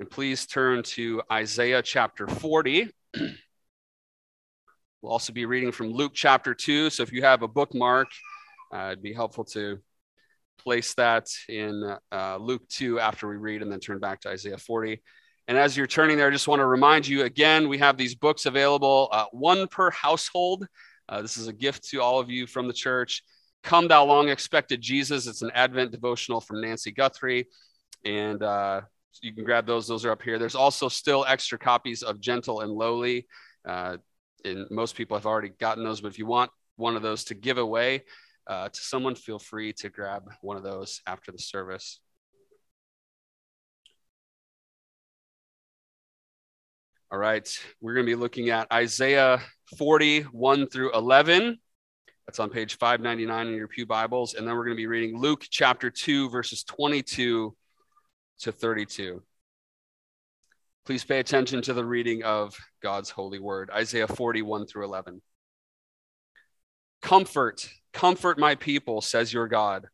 And please turn to Isaiah chapter 40. we'll also be reading from Luke chapter 2. So if you have a bookmark, uh, it'd be helpful to place that in uh, Luke 2 after we read and then turn back to Isaiah 40. And as you're turning there, I just want to remind you again, we have these books available, uh, one per household. Uh, this is a gift to all of you from the church. Come Thou Long Expected Jesus. It's an Advent devotional from Nancy Guthrie. And uh, you can grab those. Those are up here. There's also still extra copies of Gentle and Lowly. Uh, and most people have already gotten those, but if you want one of those to give away uh, to someone, feel free to grab one of those after the service. All right, we're going to be looking at Isaiah 40, 1 through 11. That's on page 599 in your Pew Bibles. And then we're going to be reading Luke chapter 2, verses 22 to 32. Please pay attention to the reading of God's holy word, Isaiah 41 through 11. Comfort, comfort my people, says your God.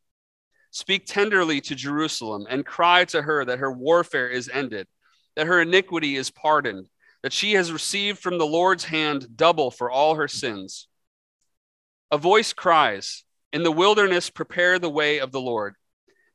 Speak tenderly to Jerusalem and cry to her that her warfare is ended, that her iniquity is pardoned that she has received from the Lord's hand double for all her sins. A voice cries, In the wilderness, prepare the way of the Lord.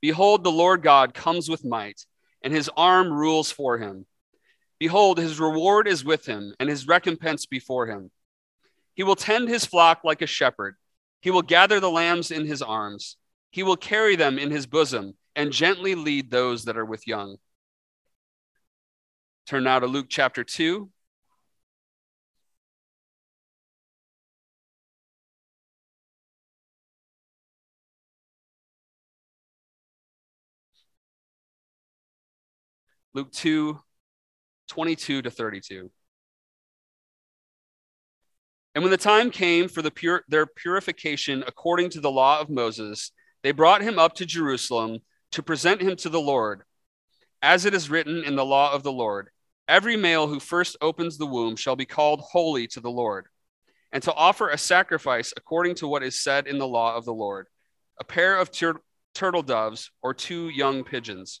Behold, the Lord God comes with might, and his arm rules for him. Behold, his reward is with him, and his recompense before him. He will tend his flock like a shepherd. He will gather the lambs in his arms. He will carry them in his bosom, and gently lead those that are with young. Turn now to Luke chapter 2. Luke 2, 22 to 32. And when the time came for the their purification according to the law of Moses, they brought him up to Jerusalem to present him to the Lord, as it is written in the law of the Lord Every male who first opens the womb shall be called holy to the Lord, and to offer a sacrifice according to what is said in the law of the Lord a pair of tur- turtle doves or two young pigeons.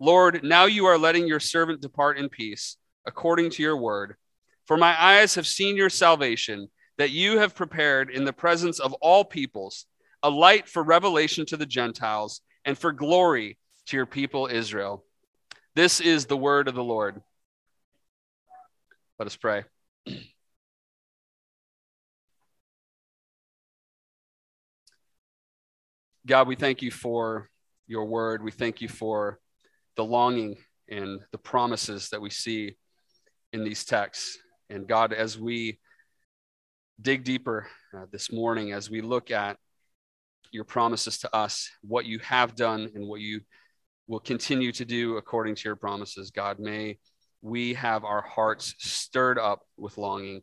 Lord, now you are letting your servant depart in peace, according to your word. For my eyes have seen your salvation, that you have prepared in the presence of all peoples a light for revelation to the Gentiles and for glory to your people Israel. This is the word of the Lord. Let us pray. God, we thank you for your word. We thank you for the longing and the promises that we see in these texts. And God, as we dig deeper uh, this morning, as we look at your promises to us, what you have done and what you will continue to do according to your promises, God, may we have our hearts stirred up with longing.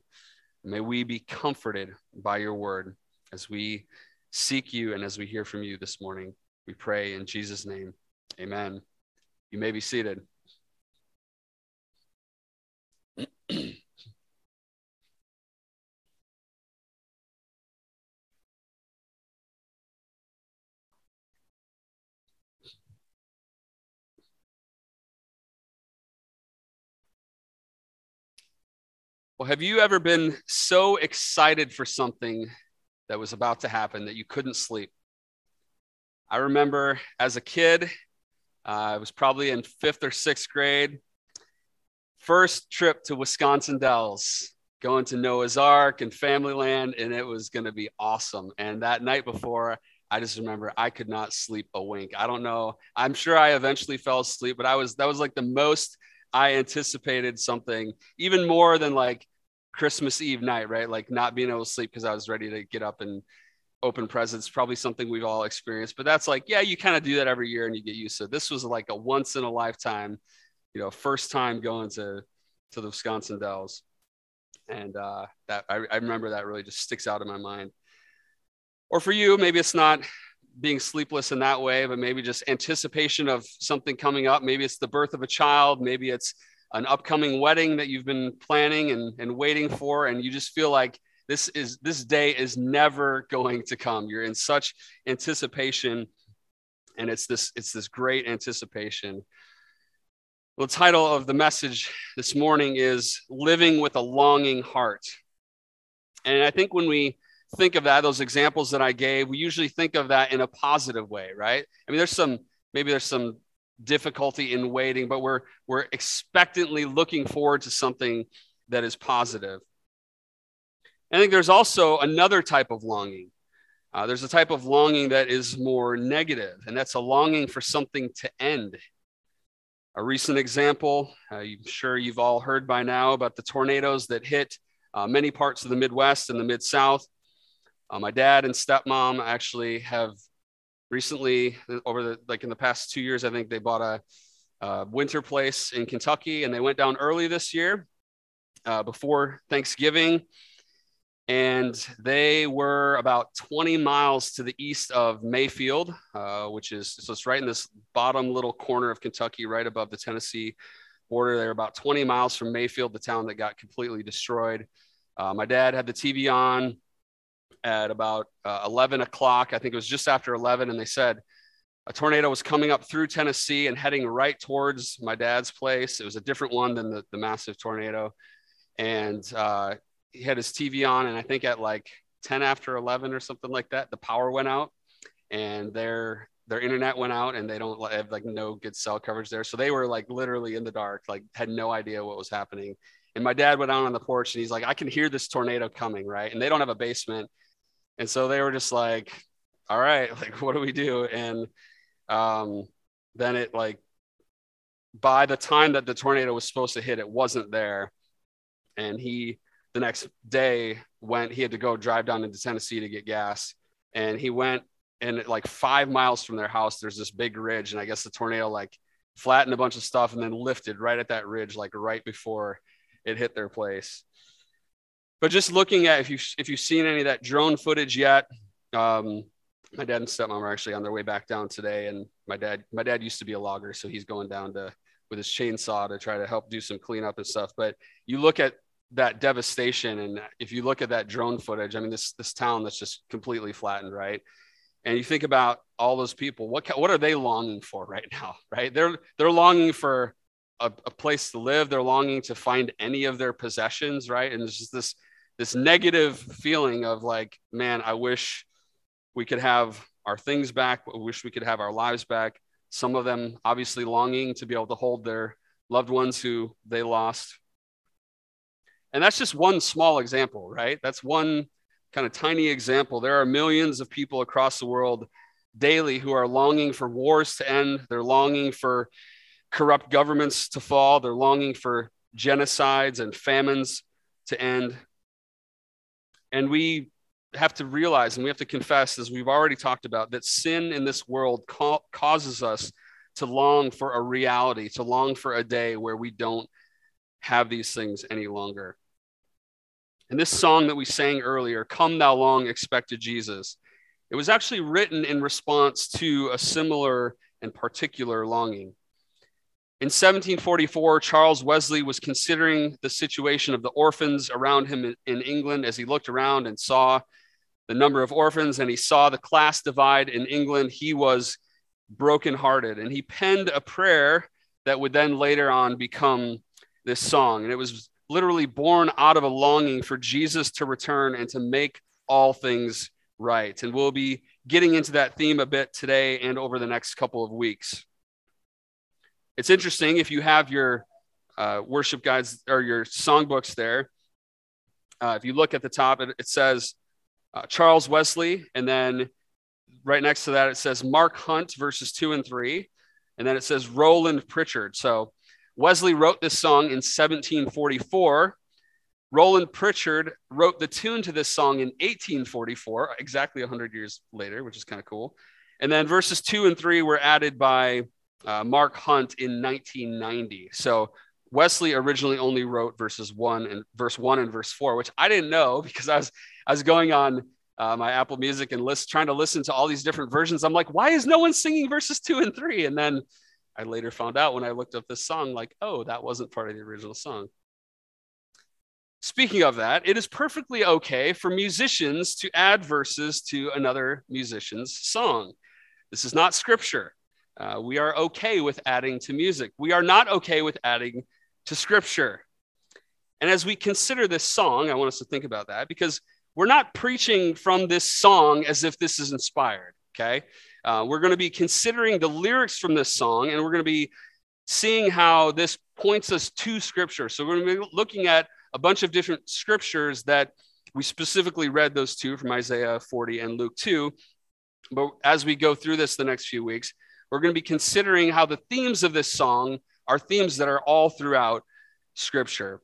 May we be comforted by your word as we seek you and as we hear from you this morning. We pray in Jesus' name. Amen. You may be seated. Well, have you ever been so excited for something that was about to happen that you couldn't sleep? I remember as a kid, uh, I was probably in fifth or sixth grade, first trip to Wisconsin Dells, going to Noah's Ark and Family Land, and it was going to be awesome. And that night before, I just remember I could not sleep a wink. I don't know. I'm sure I eventually fell asleep, but I was that was like the most I anticipated something even more than like Christmas Eve night, right? Like not being able to sleep because I was ready to get up and open presents. Probably something we've all experienced, but that's like, yeah, you kind of do that every year and you get used to it. This was like a once in a lifetime, you know, first time going to to the Wisconsin Dells. And uh, that I, I remember that really just sticks out in my mind. Or for you, maybe it's not being sleepless in that way, but maybe just anticipation of something coming up. Maybe it's the birth of a child. Maybe it's an upcoming wedding that you've been planning and, and waiting for, and you just feel like this is this day is never going to come. You're in such anticipation, and it's this it's this great anticipation. The title of the message this morning is Living with a Longing Heart. And I think when we think of that, those examples that I gave, we usually think of that in a positive way, right? I mean, there's some, maybe there's some difficulty in waiting, but we're, we're expectantly looking forward to something that is positive. I think there's also another type of longing. Uh, there's a type of longing that is more negative, and that's a longing for something to end. A recent example, uh, I'm sure you've all heard by now about the tornadoes that hit uh, many parts of the Midwest and the Mid South. Uh, my dad and stepmom actually have recently, over the like in the past two years, I think they bought a, a winter place in Kentucky, and they went down early this year uh, before Thanksgiving, and they were about 20 miles to the east of Mayfield, uh, which is so it's right in this bottom little corner of Kentucky, right above the Tennessee border. They're about 20 miles from Mayfield, the town that got completely destroyed. Uh, my dad had the TV on at about uh, 11 o'clock. I think it was just after 11. And they said a tornado was coming up through Tennessee and heading right towards my dad's place. It was a different one than the, the massive tornado. And uh, he had his TV on. And I think at like 10 after 11 or something like that, the power went out and their their internet went out and they don't have like no good cell coverage there. So they were like literally in the dark, like had no idea what was happening. And my dad went out on the porch and he's like, I can hear this tornado coming, right? And they don't have a basement. And so they were just like, all right, like, what do we do? And um, then it like, by the time that the tornado was supposed to hit, it wasn't there. And he, the next day, went, he had to go drive down into Tennessee to get gas. And he went, and like five miles from their house, there's this big ridge. And I guess the tornado like flattened a bunch of stuff and then lifted right at that ridge, like right before it hit their place. But just looking at if you if you've seen any of that drone footage yet, um, my dad and stepmom are actually on their way back down today, and my dad my dad used to be a logger, so he's going down to with his chainsaw to try to help do some cleanup and stuff. But you look at that devastation, and if you look at that drone footage, I mean this this town that's just completely flattened, right? And you think about all those people, what what are they longing for right now, right? They're they're longing for a, a, place to live. They're longing to find any of their possessions, right? And it's just this this negative feeling of like, man, I wish we could have our things back. I wish we could have our lives back. Some of them obviously longing to be able to hold their loved ones who they lost. And that's just one small example, right? That's one kind of tiny example. There are millions of people across the world daily who are longing for wars to end. They're longing for corrupt governments to fall. They're longing for genocides and famines to end. And we have to realize and we have to confess, as we've already talked about, that sin in this world ca- causes us to long for a reality, to long for a day where we don't have these things any longer. And this song that we sang earlier, Come Thou Long Expected Jesus, it was actually written in response to a similar and particular longing. In 1744, Charles Wesley was considering the situation of the orphans around him in England as he looked around and saw the number of orphans and he saw the class divide in England. He was brokenhearted and he penned a prayer that would then later on become this song. And it was literally born out of a longing for Jesus to return and to make all things right. And we'll be getting into that theme a bit today and over the next couple of weeks. It's interesting if you have your uh, worship guides or your songbooks there. Uh, if you look at the top, it, it says uh, Charles Wesley, and then right next to that, it says Mark Hunt, verses two and three. And then it says Rowland Prichard. So Wesley wrote this song in 1744. Rowland Prichard wrote the tune to this song in 1844, exactly 100 years later, which is kind of cool. And then verses two and three were added by uh, Mark Hunt in 1990. So Wesley originally only wrote verses one and verse one and verse four, which I didn't know because I was I was going on uh, my Apple Music and list trying to listen to all these different versions. I'm like, why is no one singing verses two and three? And then I later found out when I looked up this song, like, oh, that wasn't part of the original song. Speaking of that, it is perfectly okay for musicians to add verses to another musician's song. This is not scripture. Uh, we are okay with adding to music. We are not okay with adding to scripture. And as we consider this song, I want us to think about that because we're not preaching from this song as if this is inspired, okay? Uh, we're going to be considering the lyrics from this song and we're going to be seeing how this points us to scripture. So we're going to be looking at a bunch of different scriptures that we specifically read those two from Isaiah 40 and Luke 2. But as we go through this the next few weeks, we're going to be considering how the themes of this song are themes that are all throughout scripture.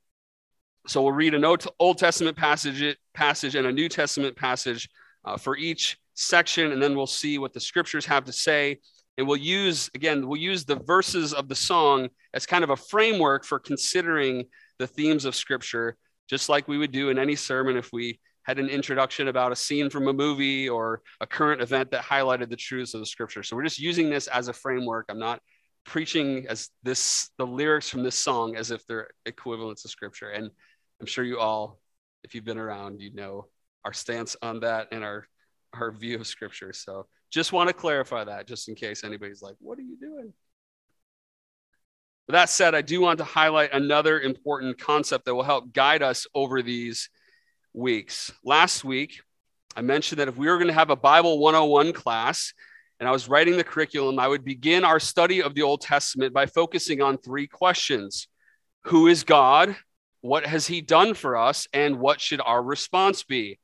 So we'll read an Old Testament passage, passage and a New Testament passage uh, for each section, and then we'll see what the scriptures have to say. And we'll use, again, we'll use the verses of the song as kind of a framework for considering the themes of scripture, just like we would do in any sermon if we had an introduction about a scene from a movie or a current event that highlighted the truths of the scripture. So we're just using this as a framework. I'm not preaching as this the lyrics from this song as if they're equivalent to scripture. And I'm sure you all, if you've been around, you know our stance on that and our our view of scripture. So just want to clarify that just in case anybody's like, what are you doing? That said, I do want to highlight another important concept that will help guide us over these weeks. Last week, I mentioned that if we were going to have a Bible 101 class and I was writing the curriculum, I would begin our study of the Old Testament by focusing on three questions Who is God? What has He done for us? And what should our response be?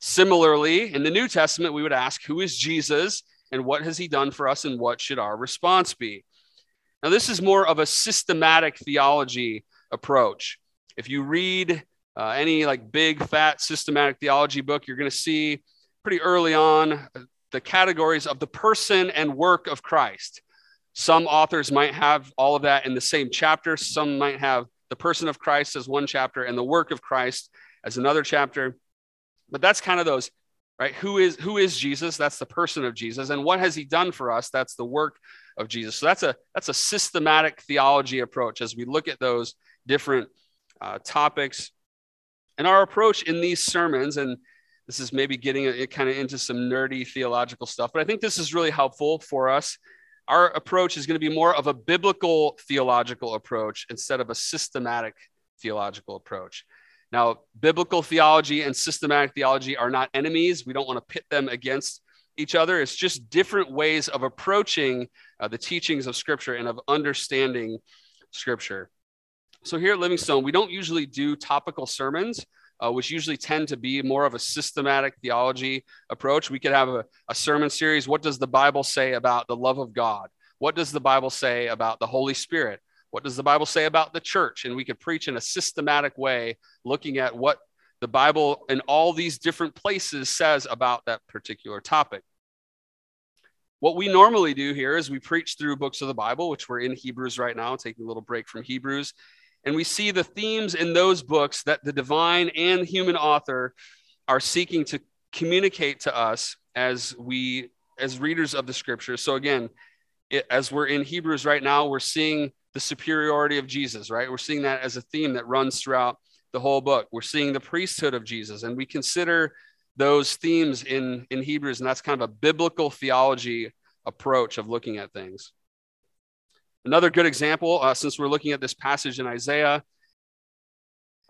Similarly, in the New Testament, we would ask, Who is Jesus? And what has He done for us? And what should our response be? Now, this is more of a systematic theology approach. If you read uh, any like big fat systematic theology book, you're going to see pretty early on the categories of the person and work of Christ. Some authors might have all of that in the same chapter. Some might have the person of Christ as one chapter and the work of Christ as another chapter. But that's kind of those, right? Who is who is Jesus? That's the person of Jesus. And what has he done for us? That's the work of Jesus. So that's a that's a systematic theology approach as we look at those different uh, topics and our approach in these sermons, and this is maybe getting it kind of into some nerdy theological stuff, but I think this is really helpful for us. Our approach is going to be more of a biblical theological approach instead of a systematic theological approach. Now, biblical theology and systematic theology are not enemies. We don't want to pit them against each other. It's just different ways of approaching uh, the teachings of Scripture and of understanding Scripture. So here at Livingstone, we don't usually do topical sermons, uh, which usually tend to be more of a systematic theology approach. We could have a, a sermon series. What does the Bible say about the love of God? What does the Bible say about the Holy Spirit? What does the Bible say about the church? And we could preach in a systematic way, looking at what the Bible in all these different places says about that particular topic. What we normally do here is we preach through books of the Bible, which we're in Hebrews right now, taking a little break from Hebrews. And we see the themes in those books that the divine and human author are seeking to communicate to us as we as readers of the scriptures. So again, it, as we're in Hebrews right now, we're seeing the superiority of Jesus, right? We're seeing that as a theme that runs throughout the whole book. We're seeing the priesthood of Jesus, and we consider those themes in, in Hebrews, and that's kind of a biblical theology approach of looking at things. Another good example, uh, since we're looking at this passage in Isaiah,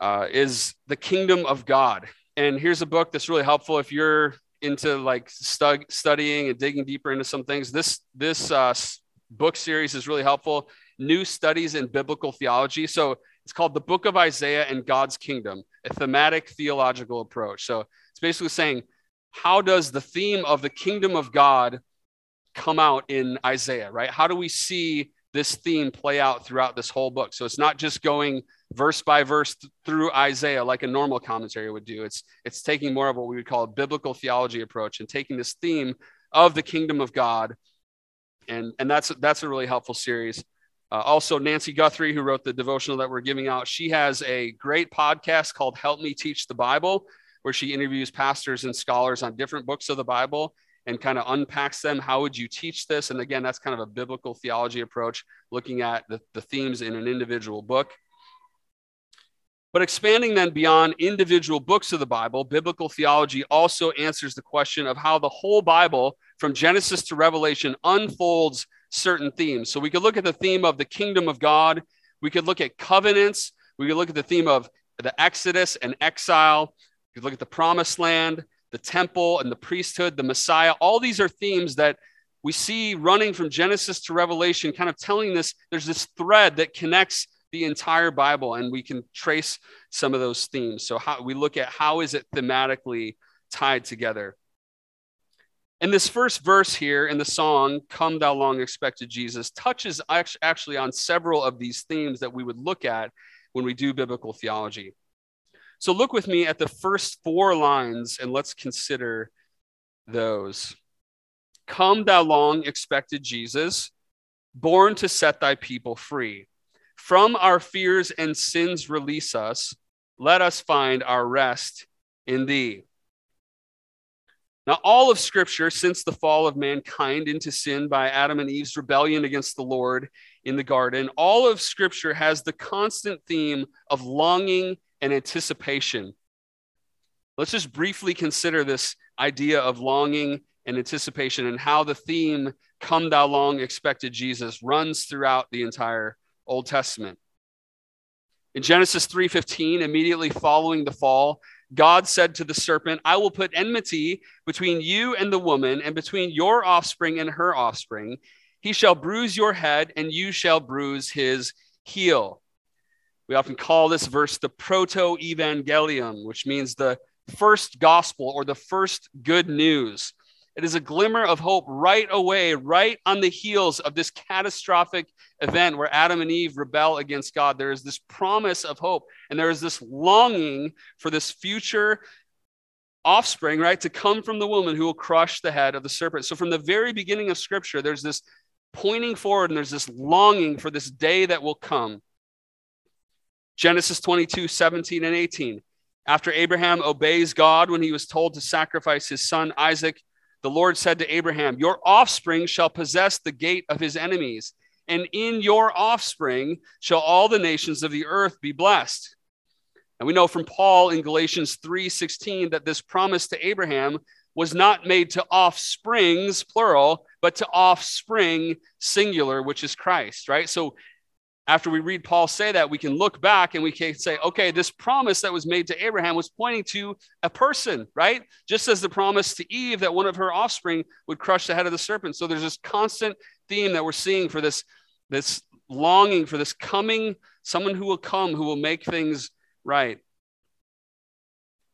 uh, is the kingdom of God. And here's a book that's really helpful if you're into like stu- studying and digging deeper into some things. This this uh, book series is really helpful. New studies in biblical theology. So it's called the Book of Isaiah and God's Kingdom, a thematic theological approach. So it's basically saying, how does the theme of the kingdom of God come out in Isaiah, right? How do we see this theme play out throughout this whole book? So it's not just going verse by verse th- through Isaiah like a normal commentary would do. It's it's taking more of what we would call a biblical theology approach and taking this theme of the kingdom of God and and that's that's a really helpful series. Uh, also, Nancy Guthrie, who wrote the devotional that we're giving out, she has a great podcast called "Help Me Teach the Bible," where she interviews pastors and scholars on different books of the Bible and kind of unpacks them. How would you teach this? And again, that's kind of a biblical theology approach, looking at the, the themes in an individual book. But expanding then beyond individual books of the Bible, biblical theology also answers the question of how the whole Bible, from Genesis to Revelation, unfolds certain themes. So we could look at the theme of the kingdom of God, we could look at covenants, we could look at the theme of the Exodus and exile, we could look at the promised land, the temple and the priesthood, the Messiah. All these are themes that we see running from Genesis to Revelation, kind of telling this there's this thread that connects the entire Bible, and we can trace some of those themes. So how we look at how is it thematically tied together. And this first verse here in the song, Come Thou Long Expected Jesus, touches actually on several of these themes that we would look at when we do biblical theology. So look with me at the first four lines and let's consider those. Come, thou long expected Jesus, born to set thy people free. From our fears and sins, release us. Let us find our rest in thee. Now, all of Scripture, since the fall of mankind into sin by Adam and Eve's rebellion against the Lord in the garden, all of Scripture has the constant theme of longing and anticipation. Let's just briefly consider this idea of longing and anticipation and how the theme, Come Thou Long Expected Jesus, runs throughout the entire Old Testament. In Genesis 3:15, immediately following the fall, God said to the serpent, I will put enmity between you and the woman, and between your offspring and her offspring. He shall bruise your head, and you shall bruise his heel. We often call this verse the proto evangelium, which means the first gospel or the first good news. It is a glimmer of hope right away, right on the heels of this catastrophic event where Adam and Eve rebel against God. There is this promise of hope, and there is this longing for this future offspring, right, to come from the woman who will crush the head of the serpent. So, from the very beginning of Scripture, there's this pointing forward and there's this longing for this day that will come. Genesis 22, 17 and 18. After Abraham obeys God when he was told to sacrifice his son Isaac, the Lord said to Abraham, Your offspring shall possess the gate of his enemies, and in your offspring shall all the nations of the earth be blessed. And we know from Paul in Galatians 3:16 that this promise to Abraham was not made to offsprings plural, but to offspring singular, which is Christ, right? So after we read Paul say that, we can look back and we can say, okay, this promise that was made to Abraham was pointing to a person, right? Just as the promise to Eve that one of her offspring would crush the head of the serpent. So there's this constant theme that we're seeing for this, this longing for this coming, someone who will come, who will make things right.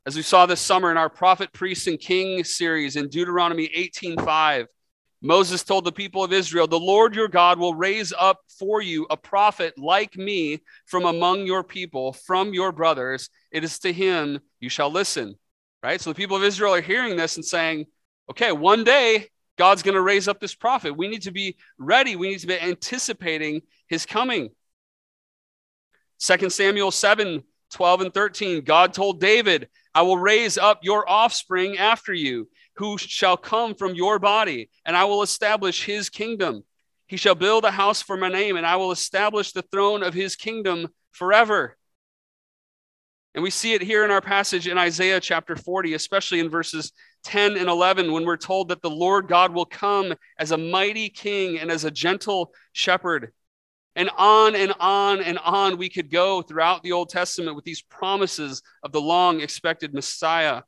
As we saw this summer in our prophet, priest, and king series in Deuteronomy 18:5, Moses told the people of Israel, The Lord your God will raise up for you a prophet like me from among your people, from your brothers. It is to him you shall listen. Right? So the people of Israel are hearing this and saying, Okay, one day God's going to raise up this prophet. We need to be ready. We need to be anticipating his coming. 2 Samuel 7 12 and 13, God told David, I will raise up your offspring after you who shall come from your body, and I will establish his kingdom. He shall build a house for my name, and I will establish the throne of his kingdom forever. And we see it here in our passage in Isaiah chapter 40, especially in verses 10 and 11, when we're told that the Lord God will come as a mighty king and as a gentle shepherd. And on and on and on we could go throughout the Old Testament with these promises of the long expected Messiah.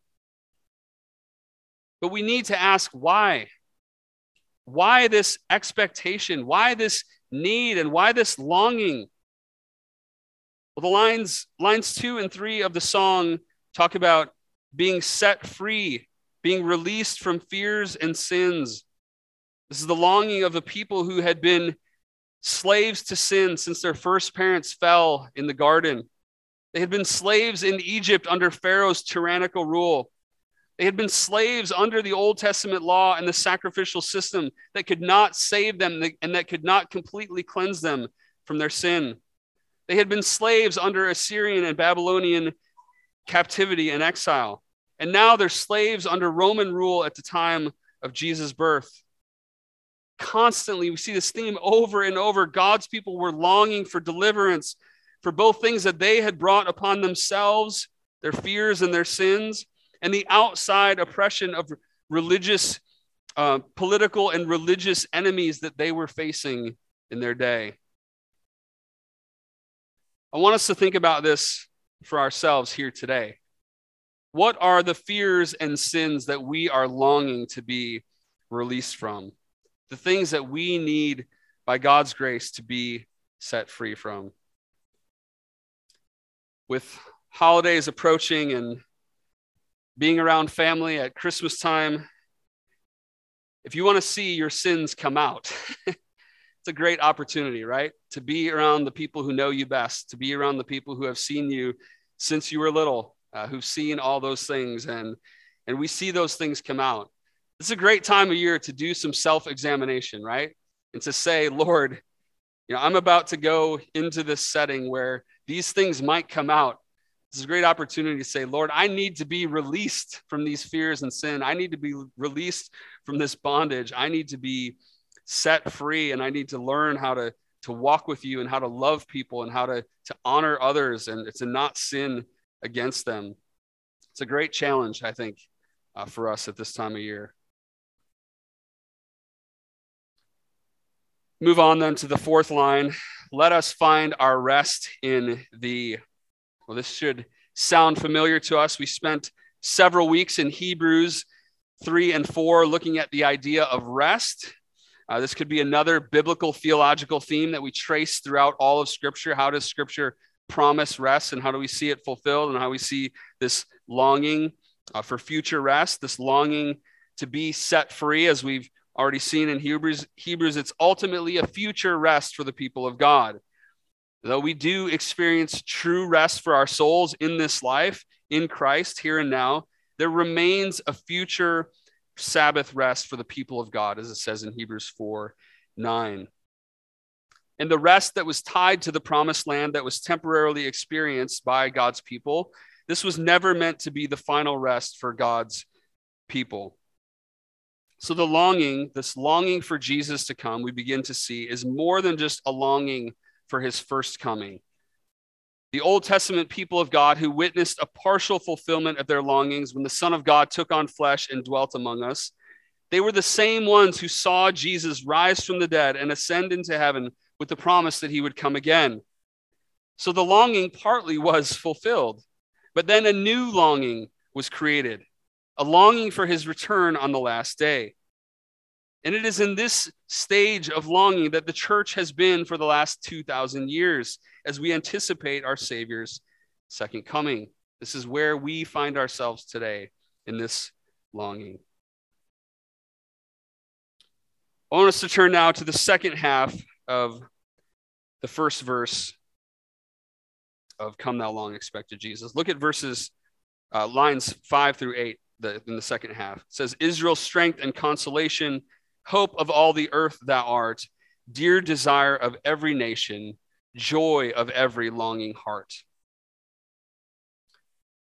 But we need to ask why? Why this expectation? Why this need? And why this longing? Well, the lines, lines two and three of the song talk about being set free, being released from fears and sins. This is the longing of a people who had been slaves to sin since their first parents fell in the garden. They had been slaves in Egypt under Pharaoh's tyrannical rule. They had been slaves under the Old Testament law and the sacrificial system that could not save them and that could not completely cleanse them from their sin. They had been slaves under Assyrian and Babylonian captivity and exile. And now they're slaves under Roman rule at the time of Jesus' birth. Constantly, we see this theme over and over. God's people were longing for deliverance for both things that they had brought upon themselves, their fears and their sins, and the outside oppression of religious, uh, political, and religious enemies that they were facing in their day. I want us to think about this for ourselves here today. What are the fears and sins that we are longing to be released from? The things that we need by God's grace to be set free from. With holidays approaching and being around family at Christmas time, if you want to see your sins come out, it's a great opportunity, right? To be around the people who know you best, to be around the people who have seen you since you were little, uh, who've seen all those things, and and we see those things come out. It's a great time of year to do some self-examination, right? And to say, Lord, you know, I'm about to go into this setting where these things might come out. This is a great opportunity to say, Lord, I need to be released from these fears and sin. I need to be released from this bondage. I need to be set free and I need to learn how to to walk with you and how to love people and how to to honor others and to not sin against them. It's a great challenge, I think, uh, for us at this time of year. Move on then to the fourth line. Let us find our rest in thee. Well, this should sound familiar to us. We spent several weeks in Hebrews 3 and 4 looking at the idea of rest uh, this could be another biblical theological theme that we trace throughout all of Scripture. How does Scripture promise rest, and how do we see it fulfilled, and how we see this longing uh, for future rest, this longing to be set free, as we've already seen in Hebrews. Hebrews, it's ultimately a future rest for the people of God. Though we do experience true rest for our souls in this life, in Christ, here and now, there remains a future Sabbath rest for the people of God, as it says in Hebrews 4 9. And the rest that was tied to the promised land that was temporarily experienced by God's people, this was never meant to be the final rest for God's people. So, the longing, this longing for Jesus to come, we begin to see is more than just a longing for his first coming the Old Testament people of God who witnessed a partial fulfillment of their longings when the Son of God took on flesh and dwelt among us. They were the same ones who saw Jesus rise from the dead and ascend into heaven with the promise that he would come again. So the longing partly was fulfilled, but then a new longing was created, a longing for his return on the last day. And it is in this stage of longing that the church has been for the last 2,000 years as we anticipate our Savior's second coming. This is where we find ourselves today in this longing. I want us to turn now to the second half of the first verse of Come Thou Long Expected Jesus. Look at verses, uh, lines five through eight the, in the second half. It says, Israel's strength and consolation hope of all the earth thou art, dear desire of every nation, joy of every longing heart.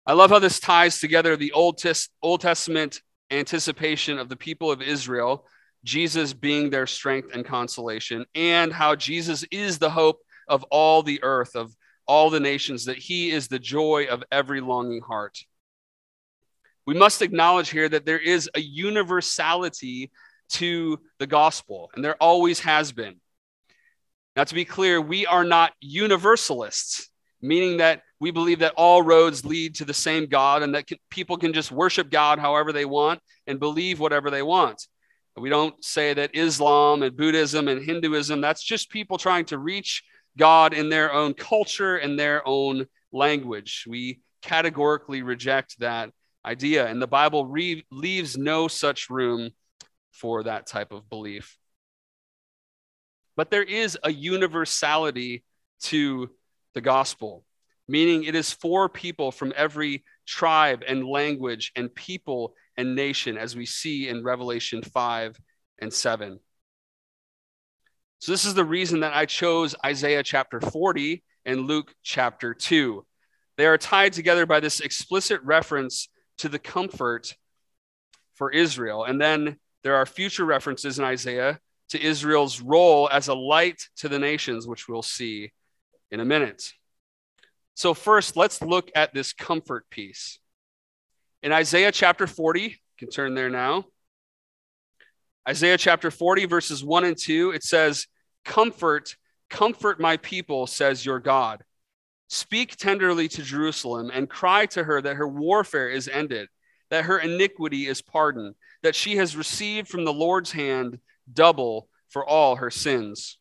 I love how this ties together the Old, Old Testament anticipation of the people of Israel Jesus being their strength and consolation, and how Jesus is the hope of all the earth, of all the nations, that he is the joy of every longing heart. We must acknowledge here that there is a universality to the gospel, and there always has been. Now, to be clear, we are not universalists, meaning that we believe that all roads lead to the same God and that can, people can just worship God however they want and believe whatever they want. We don't say that Islam and Buddhism and Hinduism, that's just people trying to reach God in their own culture and their own language. We categorically reject that idea, and the Bible re- leaves no such room for that type of belief. But there is a universality to the gospel, meaning it is for people from every tribe and language and people and nation, as we see in Revelation 5 and 7. So, this is the reason that I chose Isaiah chapter 40 and Luke chapter 2. They are tied together by this explicit reference to the comfort for Israel. And then there are future references in Isaiah to Israel's role as a light to the nations, which we'll see in a minute. So, first, let's look at this comfort piece. In Isaiah chapter 40, you can turn there now. Isaiah chapter 40, verses 1 and 2, it says, Comfort, comfort my people, says your God. Speak tenderly to Jerusalem and cry to her that her warfare is ended, that her iniquity is pardoned, that she has received from the Lord's hand double for all her sins.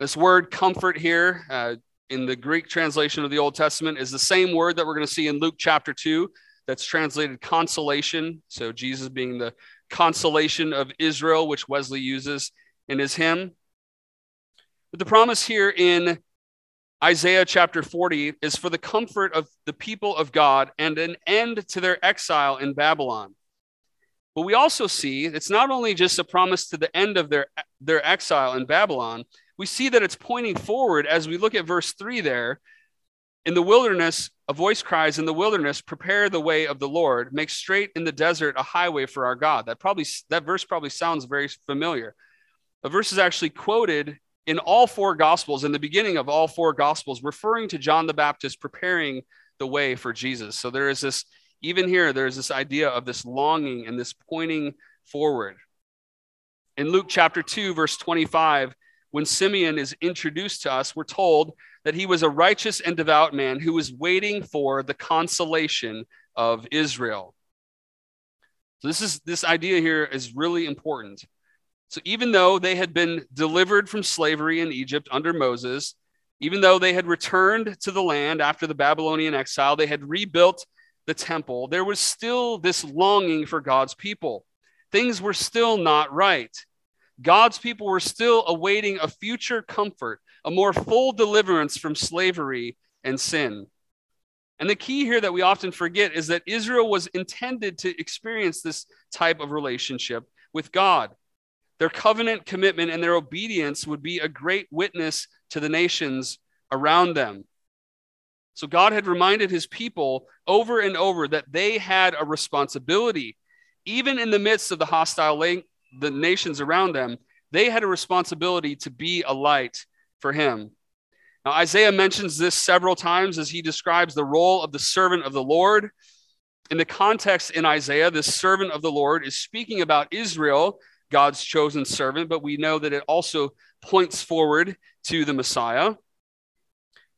This word comfort here uh, in the Greek translation of the Old Testament is the same word that we're going to see in Luke chapter 2 that's translated consolation. So, Jesus being the consolation of Israel, which Wesley uses in his hymn. But the promise here in Isaiah chapter 40 is for the comfort of the people of God and an end to their exile in Babylon. But we also see it's not only just a promise to the end of their, their exile in Babylon, we see that it's pointing forward as we look at verse 3 there. In the wilderness, a voice cries in the wilderness, prepare the way of the Lord, make straight in the desert a highway for our God. That probably that verse probably sounds very familiar. The verse is actually quoted in all four gospels, in the beginning of all four gospels, referring to John the Baptist preparing the way for Jesus. So there is this, even here, there's this idea of this longing and this pointing forward. In Luke chapter 2, verse 25, when Simeon is introduced to us, we're told that he was a righteous and devout man who was waiting for the consolation of Israel. So this is this idea here is really important. So even though they had been delivered from slavery in Egypt under Moses, even though they had returned to the land after the Babylonian exile, they had rebuilt the temple, there was still this longing for God's people. Things were still not right. God's people were still awaiting a future comfort, a more full deliverance from slavery and sin. And the key here that we often forget is that Israel was intended to experience this type of relationship with God. Their covenant commitment and their obedience would be a great witness to the nations around them. So God had reminded his people over and over that they had a responsibility, even in the midst of the hostile the nations around them, they had a responsibility to be a light for him. Now, Isaiah mentions this several times as he describes the role of the servant of the Lord. In the context in Isaiah, this servant of the Lord is speaking about Israel, God's chosen servant, but we know that it also points forward to the Messiah.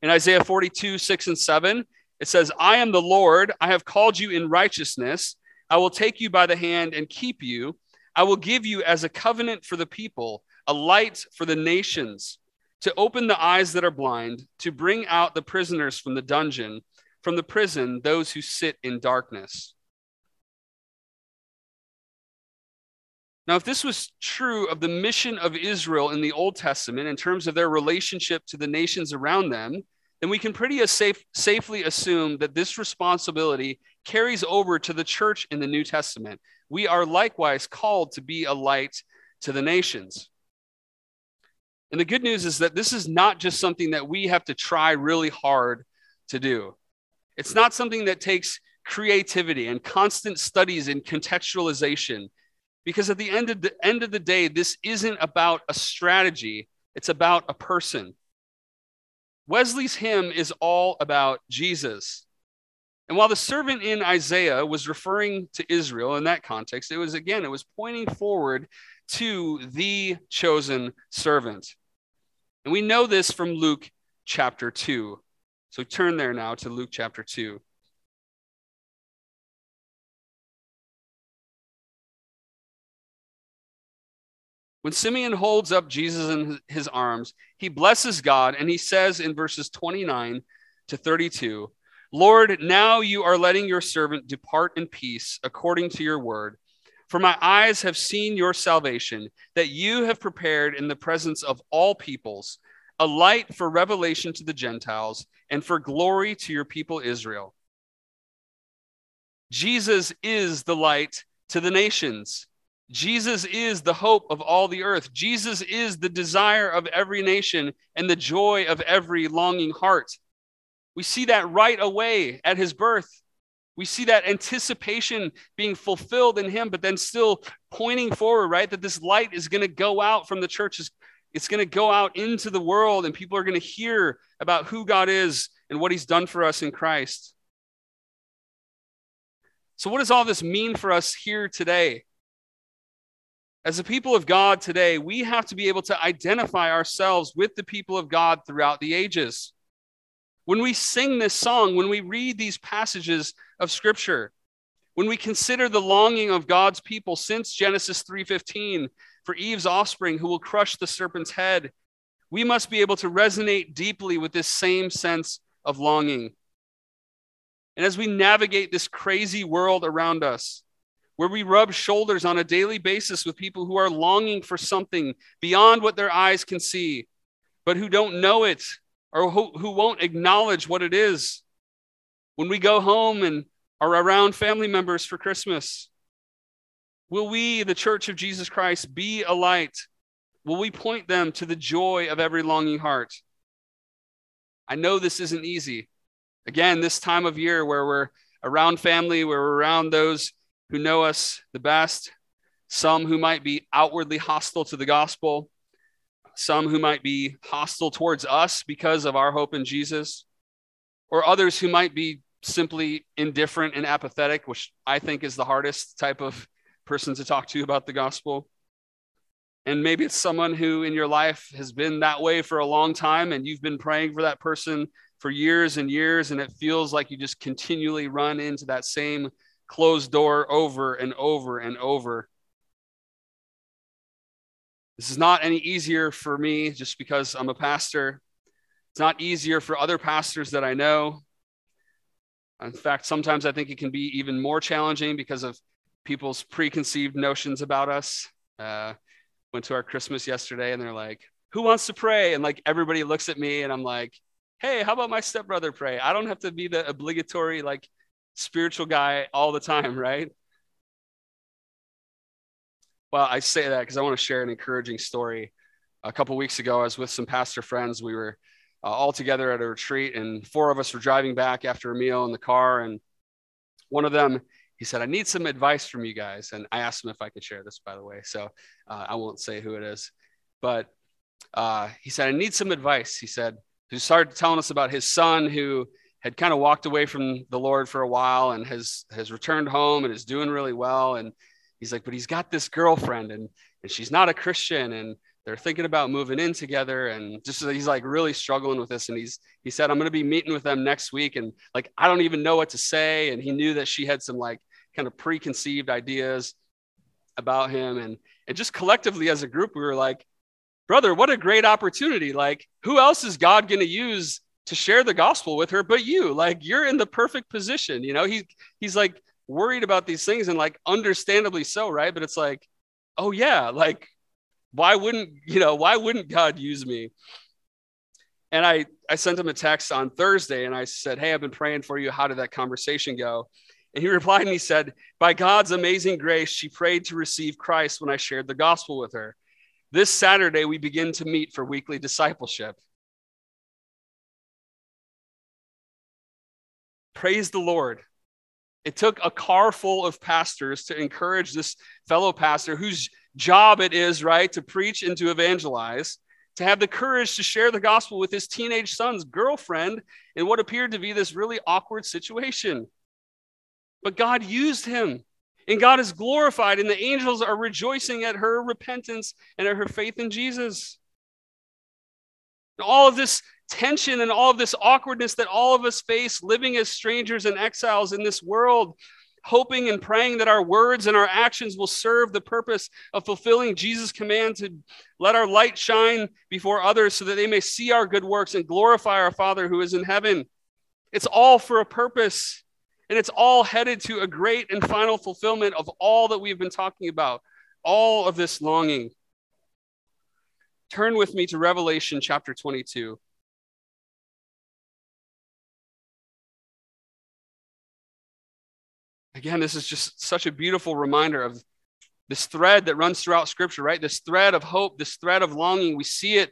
In Isaiah 42, 6 and 7, it says, I am the Lord, I have called you in righteousness. I will take you by the hand and keep you. I will give you as a covenant for the people, a light for the nations, to open the eyes that are blind, to bring out the prisoners from the dungeon, from the prison, those who sit in darkness. Now, if this was true of the mission of Israel in the Old Testament in terms of their relationship to the nations around them, then we can pretty safe, safely assume that this responsibility carries over to the church in the New Testament we are likewise called to be a light to the nations. And the good news is that this is not just something that we have to try really hard to do. It's not something that takes creativity and constant studies and contextualization. Because at the end of the end of the day, this isn't about a strategy, it's about a person. Wesley's hymn is all about Jesus. And while the servant in Isaiah was referring to Israel in that context, it was again, it was pointing forward to the chosen servant. And we know this from Luke chapter 2. So turn there now to Luke chapter 2. When Simeon holds up Jesus in his arms, he blesses God and he says in verses 29 to 32 Lord, now you are letting your servant depart in peace according to your word. For my eyes have seen your salvation, that you have prepared in the presence of all peoples a light for revelation to the Gentiles and for glory to your people Israel. Jesus is the light to the nations. Jesus is the hope of all the earth. Jesus is the desire of every nation and the joy of every longing heart. We see that right away at his birth. We see that anticipation being fulfilled in him, but then still pointing forward, right? That this light is going to go out from the churches. It's going to go out into the world, and people are going to hear about who God is and what he's done for us in Christ. So, what does all this mean for us here today? As a people of God today, we have to be able to identify ourselves with the people of God throughout the ages. When we sing this song, when we read these passages of scripture, when we consider the longing of God's people since Genesis 3:15 for Eve's offspring who will crush the serpent's head, we must be able to resonate deeply with this same sense of longing. And as we navigate this crazy world around us, where we rub shoulders on a daily basis with people who are longing for something beyond what their eyes can see, but who don't know it or who, who won't acknowledge what it is. When we go home and are around family members for Christmas, will we, the Church of Jesus Christ, be a light? Will we point them to the joy of every longing heart? I know this isn't easy. Again, this time of year where we're around family, where we're around those who know us the best, some who might be outwardly hostile to the gospel, some who might be hostile towards us because of our hope in Jesus, or others who might be simply indifferent and apathetic, which I think is the hardest type of person to talk to about the gospel. And maybe it's someone who in your life has been that way for a long time and you've been praying for that person for years and years, and it feels like you just continually run into that same closed door over and over and over. This is not any easier for me just because I'm a pastor. It's not easier for other pastors that I know. In fact, sometimes I think it can be even more challenging because of people's preconceived notions about us. Uh, went to our Christmas yesterday and they're like, Who wants to pray? And like everybody looks at me and I'm like, Hey, how about my stepbrother pray? I don't have to be the obligatory, like, spiritual guy all the time, right? Well, I say that because I want to share an encouraging story. A couple weeks ago, I was with some pastor friends. We were uh, all together at a retreat, and four of us were driving back after a meal in the car. And one of them, he said, I need some advice from you guys. And I asked him if I could share this, by the way. So uh, I won't say who it is. But uh, he said, I need some advice. He said, he started telling us about his son who had kind of walked away from the Lord for a while and has has returned home and is doing really well. And he's like, but he's got this girlfriend and and she's not a Christian and they're thinking about moving in together. And just he's like really struggling with this and he's he said i'm going to be meeting with them next week. And like i don't even know what to say. And he knew that she had some like kind of preconceived ideas about him. And and just collectively as a group we were like brother what a great opportunity. Like who else is god going to use to share the gospel with her but you like you're in the perfect position you know? He he's like worried about these things and like understandably so right? But it's like oh yeah like why wouldn't you know why wouldn't god use me? And i i sent him a text on thursday and i said hey i've been praying for you. How did that conversation go? And he replied and he said by god's amazing grace she prayed to receive christ when i shared the gospel with her. This saturday we begin to meet for weekly discipleship Praise the Lord. It took a car full of pastors to encourage this fellow pastor whose job it is, right, to preach and to evangelize, to have the courage to share the gospel with his teenage son's girlfriend in what appeared to be this really awkward situation. But God used him, and God is glorified, and the angels are rejoicing at her repentance and at her faith in Jesus. All of this tension and all of this awkwardness that all of us face living as strangers and exiles in this world, hoping and praying that our words and our actions will serve the purpose of fulfilling Jesus' command to let our light shine before others so that they may see our good works and glorify our Father who is in heaven. It's all for a purpose, and it's all headed to a great and final fulfillment of all that we've been talking about, all of this longing. Turn with me to Revelation chapter 22. Again, this is just such a beautiful reminder of this thread that runs throughout Scripture, right? This thread of hope, this thread of longing. We see it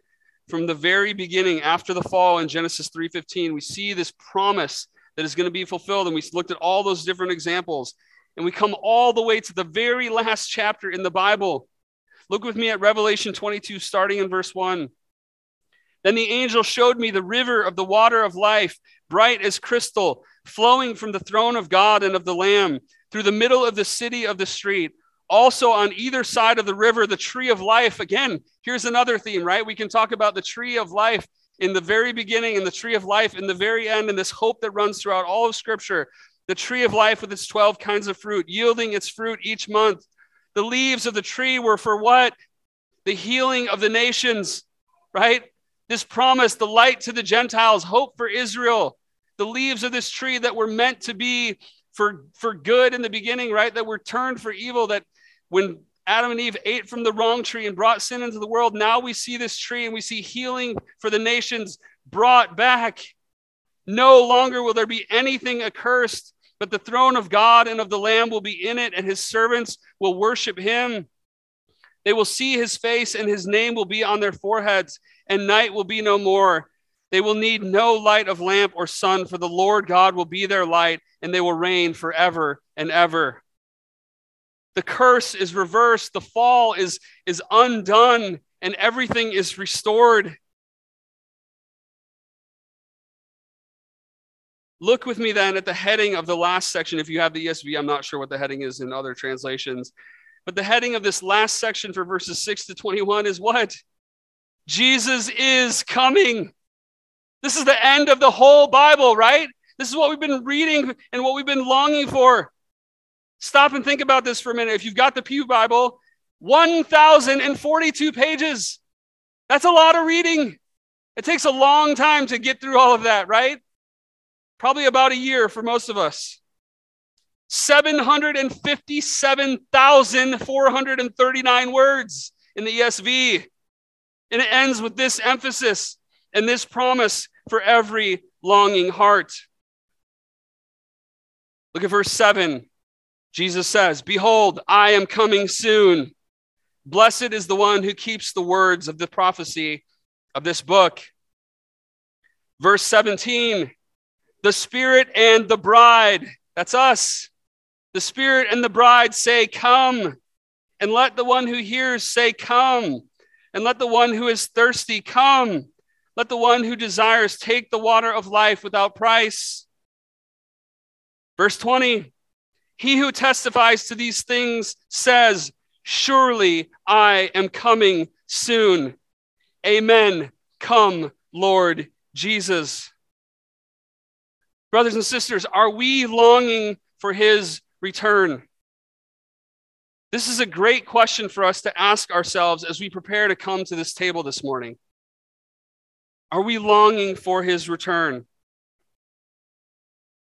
from the very beginning after the fall in Genesis 3:15. We see this promise that is going to be fulfilled, and we looked at all those different examples, and we come all the way to the very last chapter in the Bible. Look with me at Revelation 22, starting in verse 1. Then the angel showed me the river of the water of life, bright as crystal flowing from the throne of God and of the Lamb through the middle of the city of the street. Also, on either side of the river, the tree of life. Again, here's another theme, right? We can talk about the tree of life in the very beginning and the tree of life in the very end, and this hope that runs throughout all of Scripture. The tree of life with its 12 kinds of fruit, yielding its fruit each month. The leaves of the tree were for what? The healing of the nations, right? This promise, the light to the Gentiles, hope for Israel the leaves of this tree that were meant to be for, for good in the beginning, right? That were turned for evil, that when Adam and Eve ate from the wrong tree and brought sin into the world, now we see this tree and we see healing for the nations brought back. No longer will there be anything accursed, but the throne of God and of the Lamb will be in it, and his servants will worship him. They will see his face, and his name will be on their foreheads, and night will be no more. They will need no light of lamp or sun, for the Lord God will be their light, and they will reign forever and ever. The curse is reversed, the fall is, is undone, and everything is restored. Look with me then at the heading of the last section. If you have the ESV, I'm not sure what the heading is in other translations. But the heading of this last section for verses 6 to 21 is what? Jesus is coming. This is the end of the whole Bible, right? This is what we've been reading and what we've been longing for. Stop and think about this for a minute. If you've got the Pew Bible, 1,042 pages. That's a lot of reading. It takes a long time to get through all of that, right? Probably about a year for most of us. 757,439 words in the ESV. And it ends with this emphasis and this promise for every longing heart. Look at verse 7. Jesus says, Behold, I am coming soon. Blessed is the one who keeps the words of the prophecy of this book. Verse 17, the Spirit and the bride, that's us. The Spirit and the bride say, Come. And let the one who hears say, Come. And let the one who is thirsty come. Let the one who desires take the water of life without price. Verse 20 He who testifies to these things says, Surely I am coming soon. Amen. Come, Lord Jesus. Brothers and sisters, are we longing for his return? This is a great question for us to ask ourselves as we prepare to come to this table this morning. Are we longing for his return?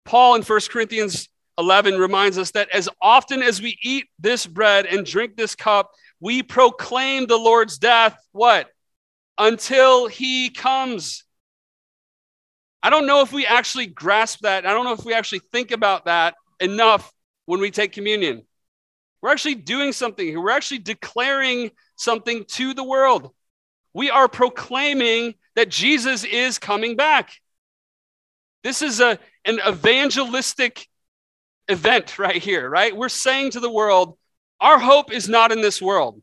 Paul in 1 Corinthians 11 reminds us that as often as we eat this bread and drink this cup, we proclaim the Lord's death, what? Until he comes. I don't know if we actually grasp that. I don't know if we actually think about that enough when we take communion. We're actually doing something here. We're actually declaring something to the world. We are proclaiming that Jesus is coming back. This is a, an evangelistic event right here, right? We're saying to the world, our hope is not in this world.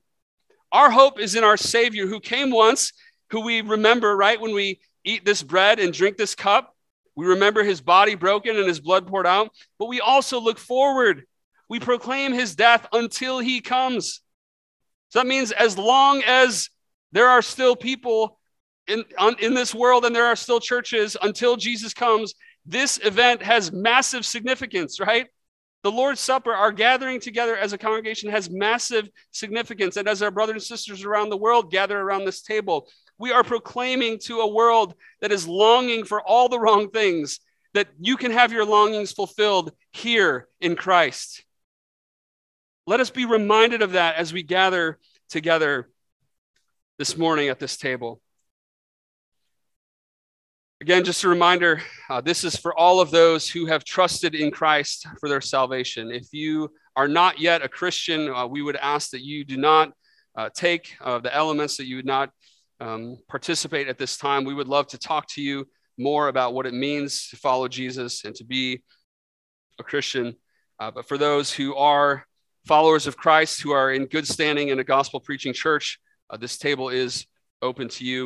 Our hope is in our Savior who came once, who we remember, right, when we eat this bread and drink this cup. We remember his body broken and his blood poured out, but we also look forward. We proclaim his death until he comes. So that means as long as there are still people in, on, in this world and there are still churches until Jesus comes, this event has massive significance, right? The Lord's Supper, our gathering together as a congregation, has massive significance. And as our brothers and sisters around the world gather around this table, we are proclaiming to a world that is longing for all the wrong things that you can have your longings fulfilled here in Christ. Let us be reminded of that as we gather together this morning at this table. Again, just a reminder uh, this is for all of those who have trusted in Christ for their salvation. If you are not yet a Christian, uh, we would ask that you do not uh, take uh, the elements, that you would not um, participate at this time. We would love to talk to you more about what it means to follow Jesus and to be a Christian. Uh, but for those who are followers of Christ, who are in good standing in a gospel preaching church, uh, this table is open to you.